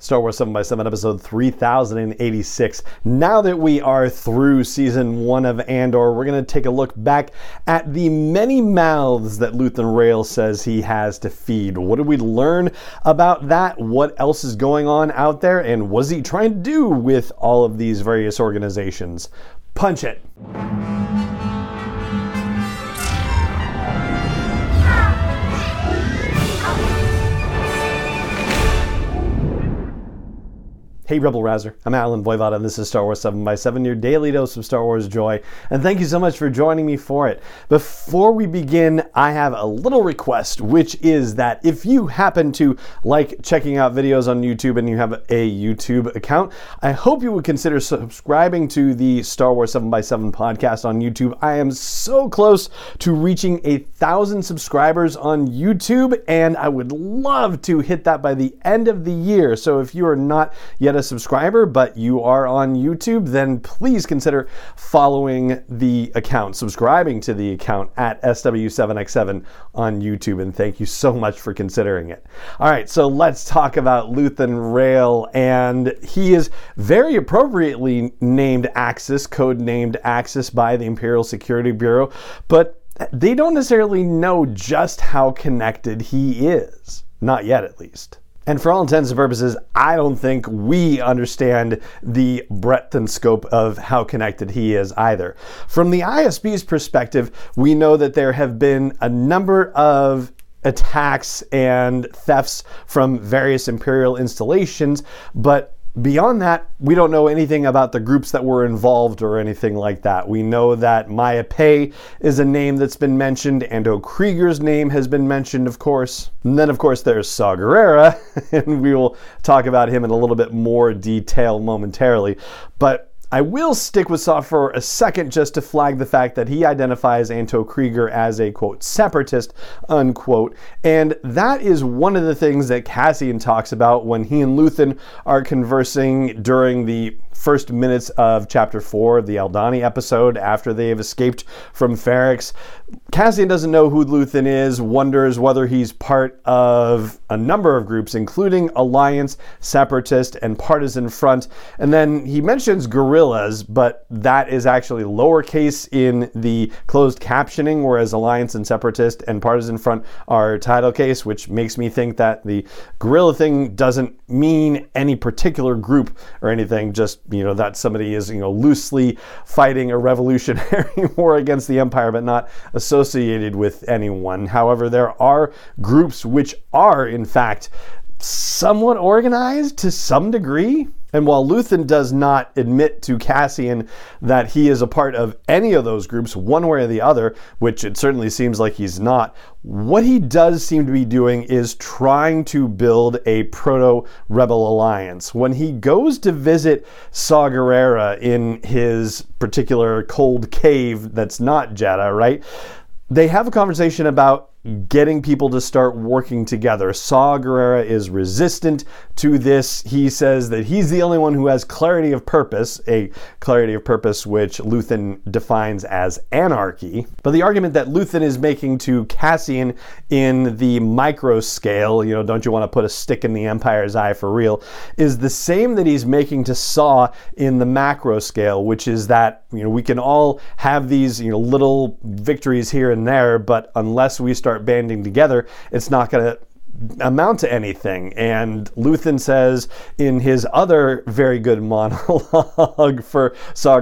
Star Wars 7x7 episode 3086. Now that we are through season one of Andor, we're going to take a look back at the many mouths that Luthen Rael says he has to feed. What did we learn about that? What else is going on out there? And what is he trying to do with all of these various organizations? Punch it. Hey, Rebel Rouser. I'm Allen Voivod, and this is Star Wars 7 by 7 your daily dose of Star Wars joy. And thank you so much for joining me for it. Before we begin, I have a little request, which is that if you happen to like checking out videos on YouTube and you have a YouTube account, I hope you would consider subscribing to the Star Wars 7 by 7 podcast on YouTube. I am so close to reaching a thousand subscribers on YouTube, and I would love to hit that by the end of the year. So if you are not yet a subscriber, but you are on YouTube, then please consider following the account, subscribing to the account at SW7X7 on YouTube. And thank you so much for considering it. All right, so let's talk about Luthen Rael. And he is very appropriately named Axis, code named Axis by the Imperial Security Bureau. But they don't necessarily know just how connected he is. Not yet, at least. And for all intents and purposes, I don't think we understand the breadth and scope of how connected he is either. From the ISB's perspective, we know that there have been a number of attacks and thefts from various Imperial installations, but Beyond that, we don't know anything about the groups that were involved or anything like that. We know that Maya Pei is a name that's been mentioned, Anto Kreegyr's name has been mentioned, of course. And then, of course, there's Saw Gerrera, and we will talk about him in a little bit more detail momentarily. But I will stick with Saw for a second just to flag the fact that he identifies Anto Kreegyr as a quote separatist unquote, and that is one of the things that Cassian talks about when he and Luthen are conversing during the first minutes of chapter four of the Aldhani episode after they have escaped from Ferrix. Cassian doesn't know who Luthen is, wonders whether he's part of a number of groups, including Alliance, Separatist, and Partisan Front. And then he mentions guerrillas, but that is actually lowercase in the closed captioning, whereas Alliance and Separatist and Partisan Front are title case, which makes me think that the guerrilla thing doesn't mean any particular group or anything, just you know that somebody is you know loosely fighting a revolutionary war against the empire but not associated with anyone. However there are groups which are in fact somewhat organized to some degree and while Luthen does not admit to Cassian that he is a part of any of those groups, one way or the other, which it certainly seems like he's not, what he does seem to be doing is trying to build a proto rebel alliance. When he goes to visit Saw Gerrera in his particular cold cave that's not Jedha, right? They have a conversation about getting people to start working together. Saw Gerrera is resistant to this. He says that he's the only one who has clarity of purpose, a clarity of purpose which Luthen defines as anarchy. But the argument that Luthen is making to Cassian in the micro scale, you know, don't you want to put a stick in the Empire's eye for real, is the same that he's making to Saw in the macro scale, which is that, you know, we can all have these, you know, little victories here and there, but unless we start start banding together, it's not going to amount to anything. And Luthen says in his other very good monologue for Saw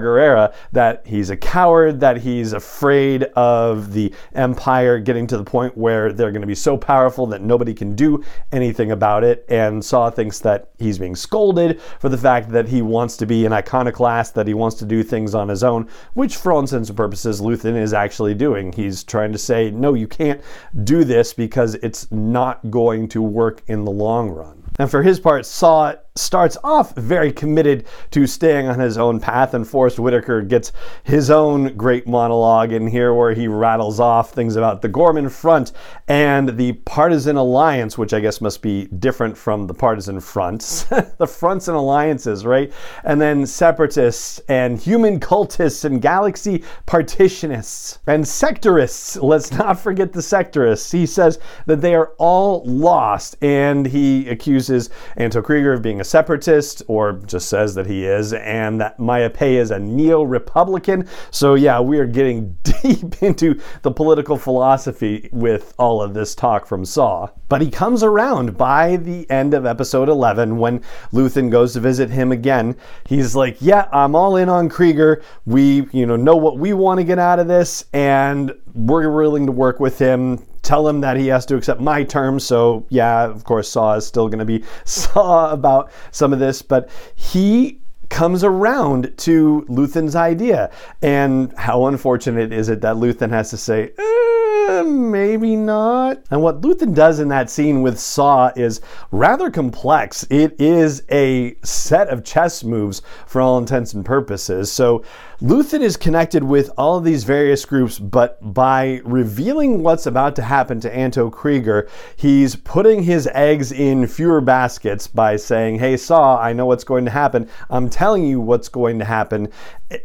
that he's a coward, that he's afraid of the Empire getting to the point where they're going to be so powerful that nobody can do anything about it. And Saw thinks that he's being scolded for the fact that he wants to be an iconoclast, that he wants to do things on his own, which for all intents and purposes, Luthen is actually doing. He's trying to say, no, you can't do this because it's not going going to work in the long run. And for his part, Saw starts off very committed to staying on his own path, and Forest Whitaker gets his own great monologue in here where he rattles off things about the Ghorman Front and the Partisan Alliance, which I guess must be different from the Partisan Fronts. the fronts and alliances, right? And then separatists and human cultists and galaxy partitionists and sectorists. Let's not forget the sectorists. He says that they are all lost, and he accuses Anto Kreegyr of being a separatist, or just says that he is, and that Maya Pei is a neo Republican. So, yeah, we are getting deep into the political philosophy with all of this talk from Saw. But he comes around by the end of episode 11 when Luthen goes to visit him again. He's like, Yeah, I'm all in on Kreegyr. We, you know, know what we want to get out of this, and we're willing to work with him tell him that he has to accept my terms. So, yeah, of course, Saw is still going to be Saw about some of this, but he comes around to Luthen's idea. And how unfortunate is it that Luthen has to say, eh, Eh, maybe not? And what Luthen does in that scene with Saw is rather complex. It is a set of chess moves for all intents and purposes. So Luthen is connected with all of these various groups, but by revealing what's about to happen to Anto Kreegyr, he's putting his eggs in fewer baskets by saying, Hey, Saw, I know what's going to happen. I'm telling you what's going to happen,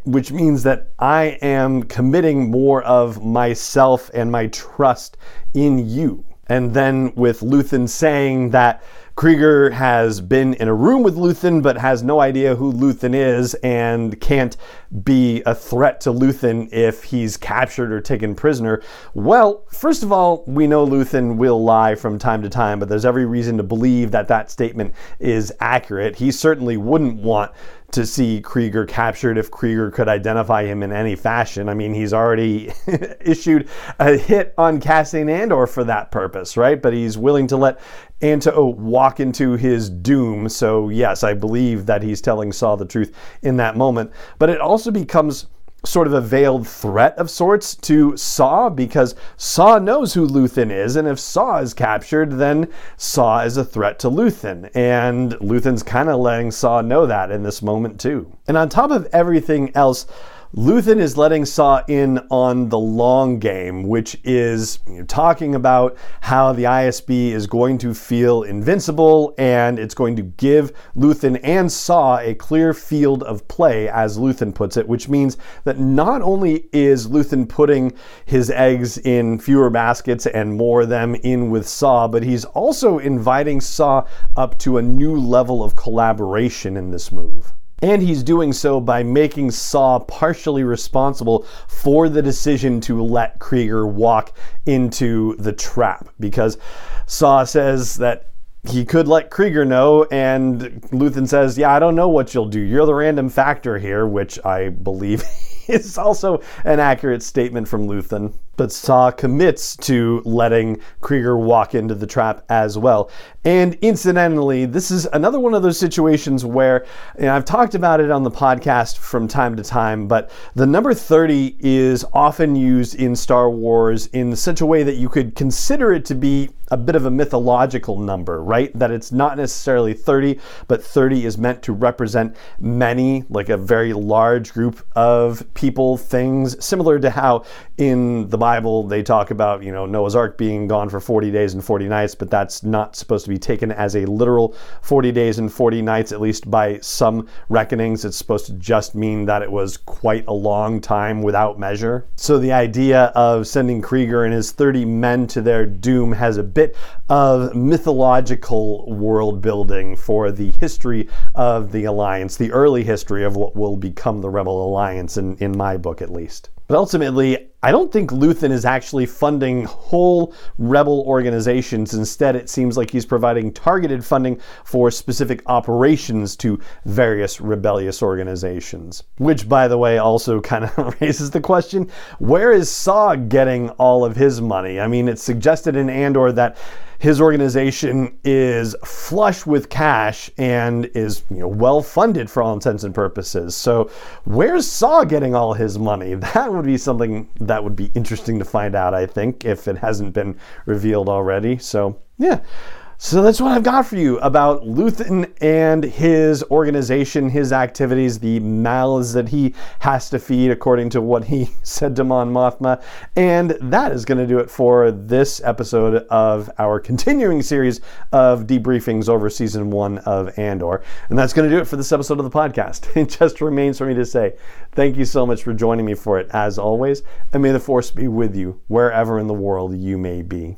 which means that I am committing more of myself and my trust in you. And then with Luthen saying that Kreegyr has been in a room with Luthen but has no idea who Luthen is and can't be a threat to Luthen if he's captured or taken prisoner. Well, first of all, we know Luthen will lie from time to time, but there's every reason to believe that that statement is accurate. He certainly wouldn't want to see Kreegyr captured if Kreegyr could identify him in any fashion. I mean, he's already issued a hit on Cassian Andor for that purpose, right? But he's willing to let Anto oh, walk into his doom. So, yes, I believe that he's telling Saw the truth in that moment. But it also becomes sort of a veiled threat of sorts to Saw because Saw knows who Luthen is, and if Saw is captured, then Saw is a threat to Luthen. And Luthen's kind of letting Saw know that in this moment, too. And on top of everything else, Luthen is letting Saw in on the long game, which is you know, talking about how the ISB is going to feel invincible and it's going to give Luthen and Saw a clear field of play, as Luthen puts it, which means that not only is Luthen putting his eggs in fewer baskets and more of them in with Saw, but he's also inviting Saw up to a new level of collaboration in this move. And he's doing so by making Saw partially responsible for the decision to let Kreegyr walk into the trap. Because Saw says that he could let Kreegyr know, and Luthen says, Yeah, I don't know what you'll do. You're the random factor here, which I believe is also an accurate statement from Luthen. But Saw commits to letting Kreegyr walk into the trap as well. And incidentally, this is another one of those situations where I've talked about it on the podcast from time to time, but the number 30 is often used in Star Wars in such a way that you could consider it to be a bit of a mythological number, right? That it's not necessarily 30, but 30 is meant to represent many, like a very large group of people, things, similar to how in the Bible they talk about, you know, Noah's Ark being gone for 40 days and 40 nights, but that's not supposed to be taken as a literal 40 days and 40 nights, at least by some reckonings. It's supposed to just mean that it was quite a long time without measure. So the idea of sending Kreegyr and his 30 men to their doom has a bit bit of mythological world building for the history of the Alliance, the early history of what will become the Rebel Alliance, in, in my book at least. But ultimately, I don't think Luthen is actually funding whole rebel organizations. Instead, it seems like he's providing targeted funding for specific operations to various rebellious organizations. Which, by the way, also kind of raises the question where is Saw getting all of his money? I mean, it's suggested in Andor that his organization is flush with cash and is you know, well funded for all intents and purposes. So, where's Saw getting all his money? That would be something that would be interesting to find out, I think, if it hasn't been revealed already. So, yeah. So that's what I've got for you about Luthen and his organization, his activities, the mouths that he has to feed, according to what he said to Mon Mothma. And that is going to do it for this episode of our continuing series of debriefings over season one of Andor. And that's going to do it for this episode of the podcast. It just remains for me to say thank you so much for joining me for it, as always. And may the Force be with you wherever in the world you may be.